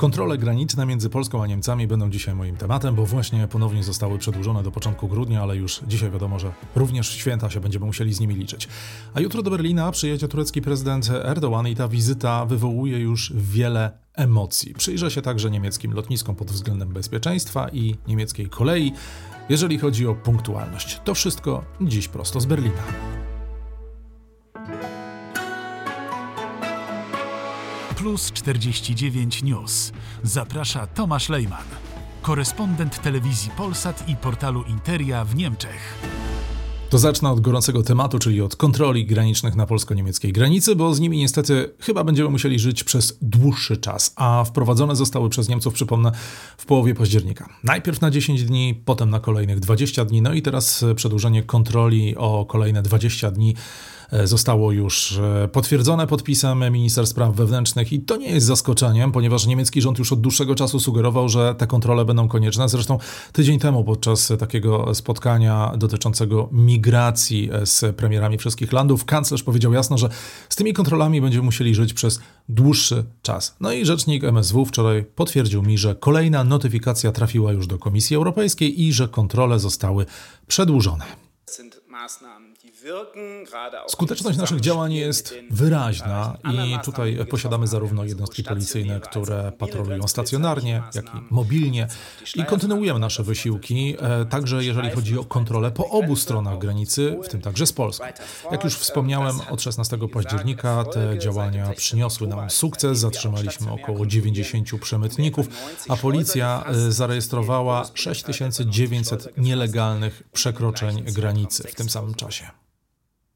Kontrole graniczne między Polską a Niemcami będą dzisiaj moim tematem, bo właśnie ponownie zostały przedłużone do początku grudnia, ale już dzisiaj wiadomo, że również w święta się będziemy musieli z nimi liczyć. A jutro do Berlina przyjedzie turecki prezydent Erdoğan i ta wizyta wywołuje już wiele emocji. Przyjrzę się także niemieckim lotniskom pod względem bezpieczeństwa i niemieckiej kolei, jeżeli chodzi o punktualność. To wszystko dziś prosto z Berlina. Plus 49 News. Zaprasza Tomasz Lejman, korespondent telewizji Polsat i portalu Interia w Niemczech. To zacznę od gorącego tematu, czyli od kontroli granicznych na polsko-niemieckiej granicy, bo z nimi niestety chyba będziemy musieli żyć przez dłuższy czas, a wprowadzone zostały przez Niemców, przypomnę, w połowie października. Najpierw na 10 dni, potem na kolejnych 20 dni, no i teraz przedłużenie kontroli o kolejne 20 dni zostało już e, potwierdzone podpisem minister spraw wewnętrznych i to nie jest zaskoczeniem, ponieważ niemiecki rząd już od dłuższego czasu sugerował, że te kontrole będą konieczne. Zresztą tydzień temu podczas takiego spotkania dotyczącego migracji e, z premierami wszystkich landów, kanclerz powiedział jasno, że z tymi kontrolami będziemy musieli żyć przez dłuższy czas. No i rzecznik MSW wczoraj potwierdził mi, że kolejna notyfikacja trafiła już do Komisji Europejskiej i że kontrole zostały przedłużone. Skuteczność naszych działań jest wyraźna i tutaj posiadamy zarówno jednostki policyjne, które patrolują stacjonarnie, jak i mobilnie. I kontynuujemy nasze wysiłki, e, także jeżeli chodzi o kontrolę po obu stronach granicy, w tym także z Polską. Jak już wspomniałem, od 16 października te działania przyniosły nam sukces, zatrzymaliśmy około 90 przemytników, a policja e, zarejestrowała 6900 nielegalnych przekroczeń granicy w tym samym czasie.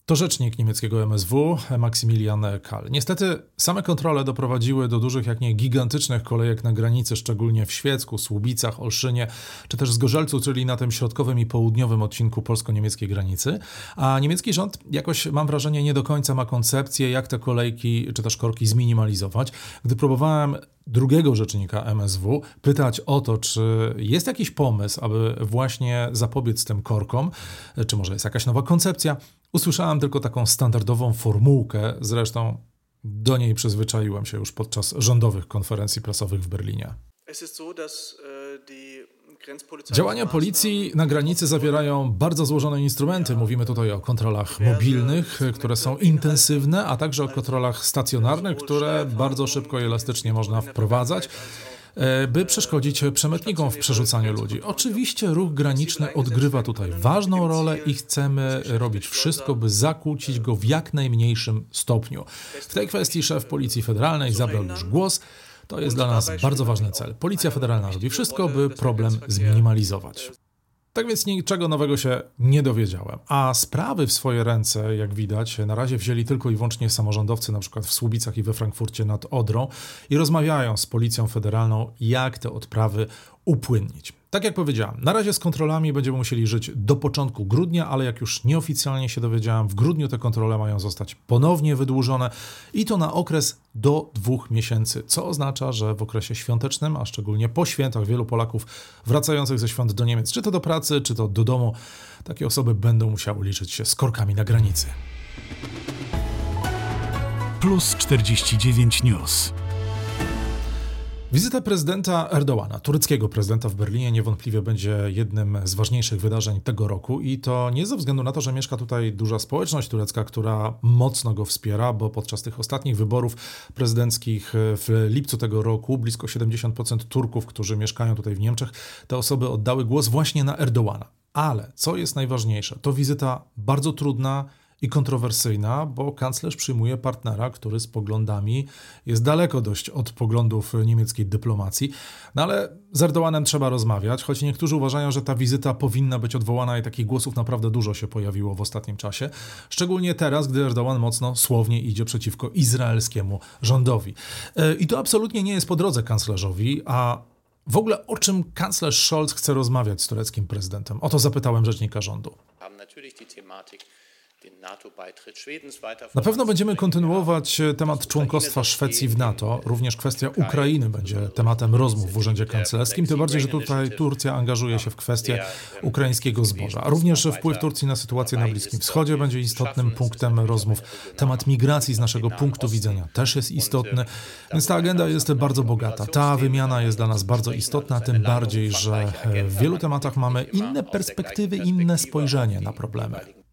To rzecznik niemieckiego MSW, Maximilian Kal. Niestety same kontrole doprowadziły do dużych, jak nie gigantycznych kolejek na granicy, szczególnie w Świecku, Słubicach, Olszynie, czy też Zgorzelcu, czyli na tym środkowym i południowym odcinku polsko-niemieckiej granicy. A niemiecki rząd jakoś, mam wrażenie, nie do końca ma koncepcję, jak te kolejki czy też korki zminimalizować. Gdy próbowałem drugiego rzecznika MSW pytać o to, czy jest jakiś pomysł, aby właśnie zapobiec tym korkom, czy może jest jakaś nowa koncepcja, usłyszałem tylko taką standardową formułkę, zresztą do niej przyzwyczaiłem się już podczas rządowych konferencji prasowych w Berlinie. Die Działania policji na granicy zawierają bardzo złożone instrumenty. Mówimy tutaj o kontrolach mobilnych, które są intensywne, a także o kontrolach stacjonarnych, które bardzo szybko i elastycznie można wprowadzać by przeszkodzić przemytnikom w przerzucaniu ludzi. Oczywiście ruch graniczny odgrywa tutaj ważną rolę i chcemy robić wszystko, by zakłócić go w jak najmniejszym stopniu. W tej kwestii szef Policji Federalnej zabrał już głos. To jest dla nas bardzo ważny cel. Policja Federalna robi wszystko, by problem zminimalizować. Tak więc niczego nowego się nie dowiedziałem. A sprawy w swoje ręce, jak widać, na razie wzięli tylko i wyłącznie samorządowcy, na przykład w Słubicach i we Frankfurcie nad Odrą, i rozmawiają z Policją Federalną, jak te odprawy upłynnić. Tak jak powiedziałem, na razie z kontrolami będziemy musieli żyć do początku grudnia, ale jak już nieoficjalnie się dowiedziałem, w grudniu te kontrole mają zostać ponownie wydłużone i to na okres do dwóch miesięcy, co oznacza, że w okresie świątecznym, a szczególnie po świętach, wielu Polaków wracających ze świąt do Niemiec, czy to do pracy, czy to do domu, takie osoby będą musiały liczyć się z korkami na granicy. Plus 49 News. Wizyta prezydenta Erdoğana, tureckiego prezydenta w Berlinie, niewątpliwie będzie jednym z ważniejszych wydarzeń tego roku i to nie ze względu na to, że mieszka tutaj duża społeczność turecka, która mocno go wspiera, bo podczas tych ostatnich wyborów prezydenckich w lipcu tego roku blisko 70% Turków, którzy mieszkają tutaj w Niemczech, te osoby oddały głos właśnie na Erdoğana. Ale co jest najważniejsze, to wizyta bardzo trudna, i kontrowersyjna, bo kanclerz przyjmuje partnera, który z poglądami jest daleko dość od poglądów niemieckiej dyplomacji. No ale z Erdoganem trzeba rozmawiać, choć niektórzy uważają, że ta wizyta powinna być odwołana i takich głosów naprawdę dużo się pojawiło w ostatnim czasie. Szczególnie teraz, gdy Erdogan mocno słownie idzie przeciwko izraelskiemu rządowi. E, I to absolutnie nie jest po drodze kanclerzowi, a w ogóle o czym kanclerz Scholz chce rozmawiać z tureckim prezydentem? O to zapytałem rzecznika rządu. Na pewno będziemy kontynuować e, temat członkostwa Szwecji w NATO. Również kwestia Ukrainy będzie tematem rozmów w Urzędzie Kanclerskim, tym bardziej, że tutaj Turcja angażuje się w kwestię ukraińskiego zboża. Również wpływ Turcji na sytuację na Bliskim Wschodzie będzie istotnym punktem rozmów. Temat migracji z naszego punktu widzenia też jest istotny, więc ta agenda jest bardzo bogata. Ta wymiana jest dla nas bardzo istotna, tym bardziej, że w wielu tematach mamy inne perspektywy, inne spojrzenie na problemy.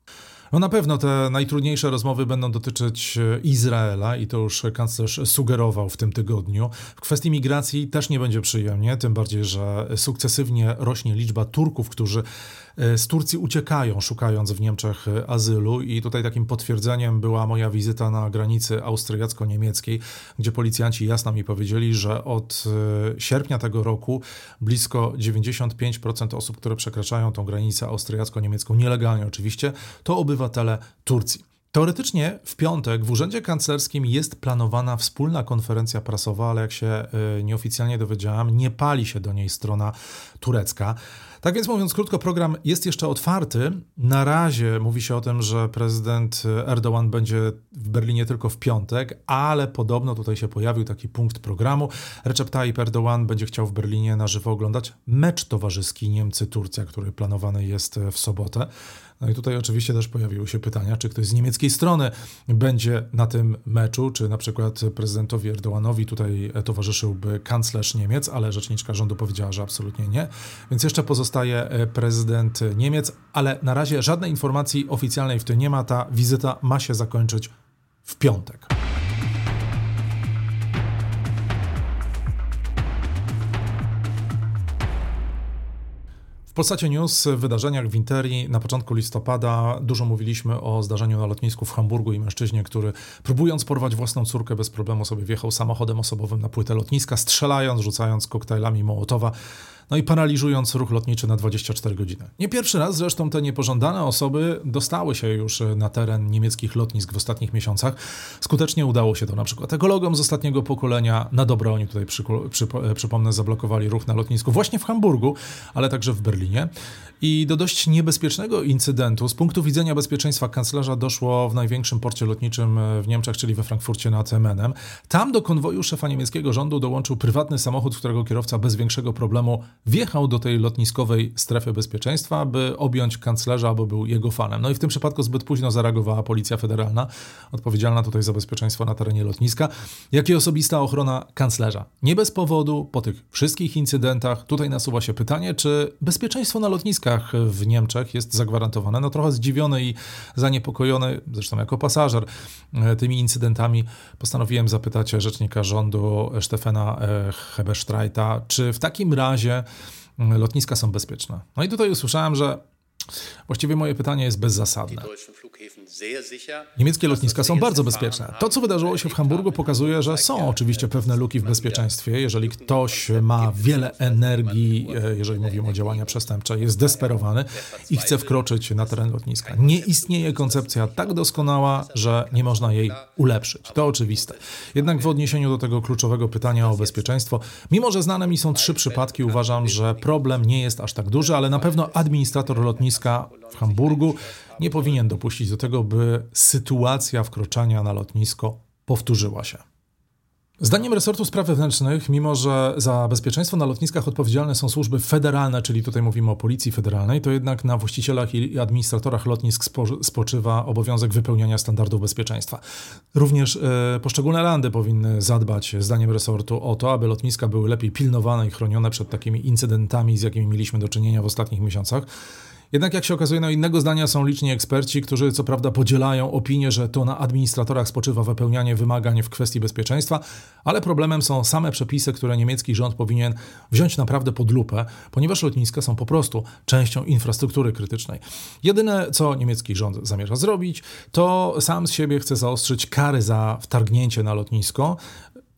No na pewno te najtrudniejsze rozmowy będą dotyczyć e, Izraela i to już kanclerz sugerował w tym tygodniu. W kwestii migracji też nie będzie przyjemnie, tym bardziej, że sukcesywnie rośnie liczba Turków, którzy z Turcji uciekają, szukając w Niemczech e, azylu. I tutaj takim potwierdzeniem była moja wizyta na granicy austriacko-niemieckiej, gdzie policjanci jasno mi powiedzieli, że od e, sierpnia tego roku blisko 95% osób, które przekraczają tą granicę austriacko-niemiecką, nielegalnie oczywiście, to obywatele Turcji. Teoretycznie w piątek w Urzędzie Kanclerskim jest planowana wspólna konferencja prasowa, ale jak się nieoficjalnie dowiedziałam, nie pali się do niej strona turecka. Tak więc mówiąc krótko, program jest jeszcze otwarty. Na razie mówi się o tym, że prezydent Erdogan będzie w Berlinie tylko w piątek, ale podobno tutaj się pojawił taki punkt programu. Recep Tayyip Erdogan będzie chciał w Berlinie na żywo oglądać mecz towarzyski Niemcy-Turcja, który planowany jest w sobotę. No i tutaj oczywiście też pojawiły się pytania, czy ktoś z niemieckiej strony będzie na tym meczu, czy na przykład prezydentowi Erdoganowi tutaj towarzyszyłby kanclerz Niemiec, ale rzeczniczka rządu powiedziała, że absolutnie nie. Więc jeszcze pozostaje e, prezydent Niemiec, ale na razie żadnej informacji oficjalnej w tym nie ma. Ta wizyta ma się zakończyć w piątek. W Polsacie News w wydarzeniach w Interii na początku listopada dużo mówiliśmy o zdarzeniu na lotnisku w Hamburgu i mężczyźnie, który próbując porwać własną córkę bez problemu sobie wjechał samochodem osobowym na płytę lotniska, strzelając, rzucając koktajlami Mołotowa no i paraliżując ruch lotniczy na 24 godziny. Nie pierwszy raz zresztą te niepożądane osoby dostały się już na teren niemieckich lotnisk w ostatnich miesiącach. Skutecznie udało się to na przykład ekologom z ostatniego pokolenia. Na dobre oni tutaj, przy, przy, przypomnę, zablokowali ruch na lotnisku właśnie w Hamburgu, ale także w Berlinie. I do dość niebezpiecznego incydentu z punktu widzenia bezpieczeństwa kanclerza doszło w największym porcie lotniczym w Niemczech, czyli we Frankfurcie nad Menem. Tam do konwoju szefa niemieckiego rządu dołączył prywatny samochód, którego kierowca bez większego problemu wjechał do tej lotniskowej strefy bezpieczeństwa, by objąć kanclerza, bo był jego fanem. No i w tym przypadku zbyt późno zareagowała Policja Federalna, odpowiedzialna tutaj za bezpieczeństwo na terenie lotniska, jak i osobista ochrona kanclerza. Nie bez powodu, po tych wszystkich incydentach, tutaj nasuwa się pytanie, czy bezpieczeństwo na lotniskach w Niemczech jest zagwarantowane. No trochę zdziwiony i zaniepokojony, zresztą jako pasażer, e, tymi incydentami postanowiłem zapytać rzecznika rządu Stefana e, Heberstreita, czy w takim razie lotniska są bezpieczne. No i tutaj usłyszałem, że właściwie moje pytanie jest bezzasadne. Niemieckie lotniska są bardzo bezpieczne. To, co wydarzyło się w Hamburgu, pokazuje, że są oczywiście pewne luki w bezpieczeństwie. Jeżeli ktoś ma wiele energii, e, jeżeli mówimy o działania przestępcze, jest desperowany i chce wkroczyć na teren lotniska. Nie istnieje koncepcja tak doskonała, że nie można jej ulepszyć. To oczywiste. Jednak w odniesieniu do tego kluczowego pytania o bezpieczeństwo, mimo że znane mi są trzy przypadki, uważam, że problem nie jest aż tak duży, ale na pewno administrator lotniska w Hamburgu nie powinien dopuścić do tego, by sytuacja wkroczenia na lotnisko powtórzyła się. Zdaniem resortu spraw wewnętrznych, mimo że za bezpieczeństwo na lotniskach odpowiedzialne są służby federalne, czyli tutaj mówimy o Policji Federalnej, to jednak na właścicielach i administratorach lotnisk spo, spoczywa obowiązek wypełniania standardów bezpieczeństwa. Również e, poszczególne landy powinny zadbać, zdaniem resortu, o to, aby lotniska były lepiej pilnowane i chronione przed takimi incydentami, z jakimi mieliśmy do czynienia w ostatnich miesiącach. Jednak jak się okazuje, no innego zdania są liczni eksperci, którzy co prawda podzielają opinię, że to na administratorach spoczywa wypełnianie wymagań w kwestii bezpieczeństwa, ale problemem są same przepisy, które niemiecki rząd powinien wziąć naprawdę pod lupę, ponieważ lotniska są po prostu częścią infrastruktury krytycznej. Jedyne, co niemiecki rząd zamierza zrobić, to sam z siebie chce zaostrzyć kary za wtargnięcie na lotnisko,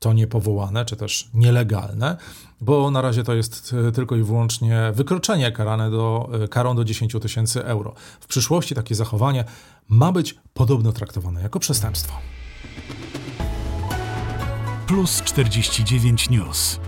to niepowołane, czy też nielegalne, bo na razie to jest e, tylko i wyłącznie wykroczenie karane do, e, karą do 10 tysięcy euro. W przyszłości takie zachowanie ma być podobno traktowane jako przestępstwo. Plus 49 News.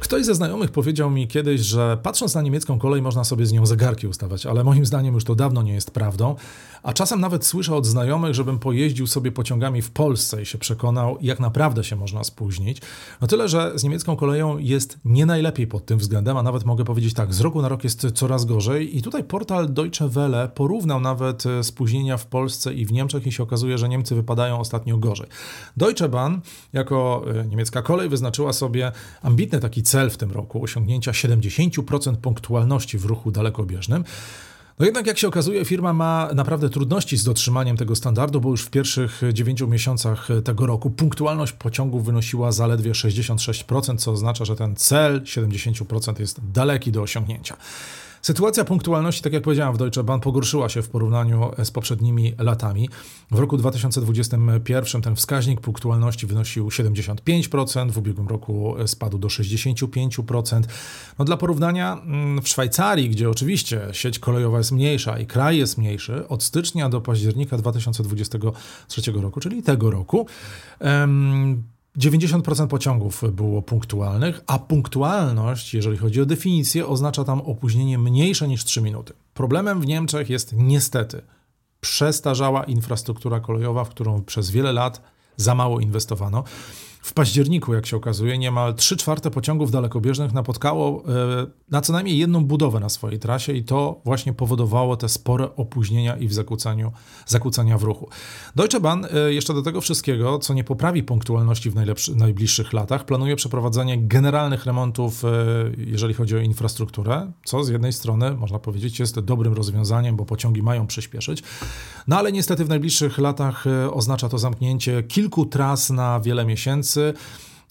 Ktoś ze znajomych powiedział mi kiedyś, że patrząc na niemiecką kolej można sobie z nią zegarki ustawiać, ale moim zdaniem już to dawno nie jest prawdą. A czasem nawet słyszę od znajomych, żebym pojeździł sobie pociągami w Polsce i się przekonał, jak naprawdę się można spóźnić. No tyle, że z niemiecką koleją jest nie najlepiej pod tym względem, a nawet mogę powiedzieć tak, z roku na rok jest coraz gorzej. I tutaj portal Deutsche Welle porównał nawet e, spóźnienia w Polsce i w Niemczech i się okazuje, że Niemcy wypadają ostatnio gorzej. Deutsche Bahn jako e, niemiecka kolej wyznaczyła sobie ambitny taki cel w tym roku osiągnięcia 70% punktualności w ruchu dalekobieżnym. No jednak, jak się okazuje, firma ma naprawdę trudności z dotrzymaniem tego standardu, bo już w pierwszych 9 miesiącach tego roku punktualność pociągów wynosiła zaledwie 66%, co oznacza, że ten cel 70% jest daleki do osiągnięcia. Sytuacja punktualności, tak jak powiedziałem, w Deutsche Bahn pogorszyła się w porównaniu z poprzednimi latami. W roku 2021 ten wskaźnik punktualności wynosił 75%, w ubiegłym roku spadł do 65%. No dla porównania mm, w Szwajcarii, gdzie oczywiście sieć kolejowa jest mniejsza i kraj jest mniejszy, od stycznia do października 2023 roku, czyli tego roku, 90% pociągów było punktualnych, a punktualność, jeżeli chodzi o definicję, oznacza tam opóźnienie mniejsze niż 3 minuty. Problemem w Niemczech jest niestety przestarzała infrastruktura kolejowa, w którą przez wiele lat za mało inwestowano. W październiku, jak się okazuje, niemal 3 czwarte pociągów dalekobieżnych napotkało e, na co najmniej jedną budowę na swojej trasie i to właśnie powodowało te spore opóźnienia i w zakłócaniu, zakłócenia w ruchu. Deutsche Bahn e, jeszcze do tego wszystkiego, co nie poprawi punktualności w najbliższych latach, planuje przeprowadzenie generalnych remontów, e, jeżeli chodzi o infrastrukturę, co z jednej strony, można powiedzieć, jest dobrym rozwiązaniem, bo pociągi mają przyspieszyć, no ale niestety w najbliższych latach oznacza to zamknięcie kilku tras na wiele miesięcy,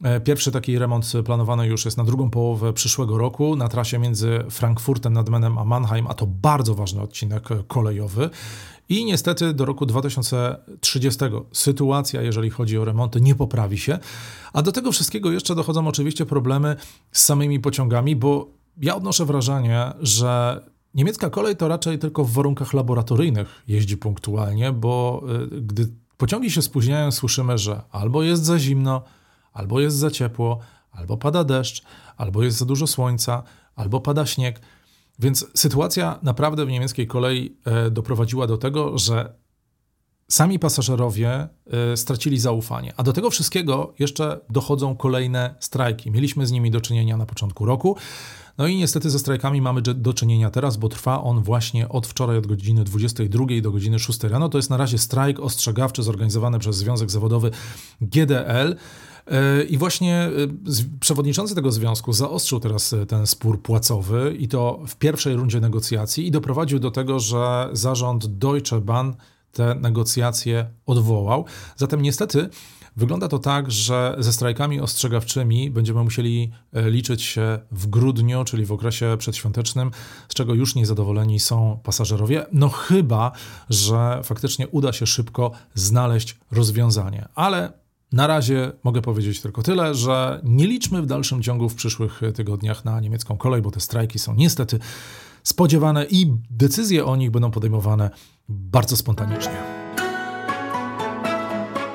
E, pierwszy taki remont planowany już jest na drugą połowę przyszłego roku na trasie między Frankfurtem nad Menem a Mannheim, a to bardzo ważny odcinek kolejowy. I niestety do roku 2030 sytuacja, jeżeli chodzi o remonty, nie poprawi się. A do tego wszystkiego jeszcze dochodzą oczywiście problemy z samymi pociągami, bo ja odnoszę wrażenie, że niemiecka kolej to raczej tylko w warunkach laboratoryjnych jeździ punktualnie, bo e, gdy Pociągi się spóźniają, słyszymy, że albo jest za zimno, albo jest za ciepło, albo pada deszcz, albo jest za dużo słońca, albo pada śnieg. Więc sytuacja naprawdę w niemieckiej kolei e, doprowadziła do tego, że sami pasażerowie e, stracili zaufanie. A do tego wszystkiego jeszcze dochodzą kolejne strajki. Mieliśmy z nimi do czynienia na początku roku. No i niestety ze strajkami mamy do czynienia teraz, bo trwa on właśnie od wczoraj od godziny 22 do godziny 6 rano. To jest na razie strajk ostrzegawczy zorganizowany przez Związek Zawodowy GDL. E, I właśnie e, przewodniczący tego związku zaostrzył teraz e, ten spór płacowy i to w pierwszej rundzie negocjacji i doprowadził do tego, że zarząd Deutsche Bahn te negocjacje odwołał. Zatem niestety Wygląda to tak, że ze strajkami ostrzegawczymi będziemy musieli e, liczyć się w grudniu, czyli w okresie przedświątecznym, z czego już niezadowoleni są pasażerowie. No chyba, że faktycznie uda się szybko znaleźć rozwiązanie. Ale na razie mogę powiedzieć tylko tyle, że nie liczmy w dalszym ciągu w przyszłych tygodniach na niemiecką kolej, bo te strajki są niestety spodziewane i decyzje o nich będą podejmowane bardzo spontanicznie.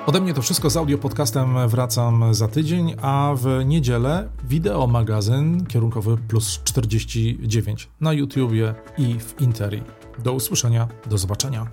Ode mnie to wszystko z audio podcastem wracam za tydzień, a w niedzielę wideo magazyn kierunkowy plus 49 na YouTubie i w Interi. Do usłyszenia, do zobaczenia.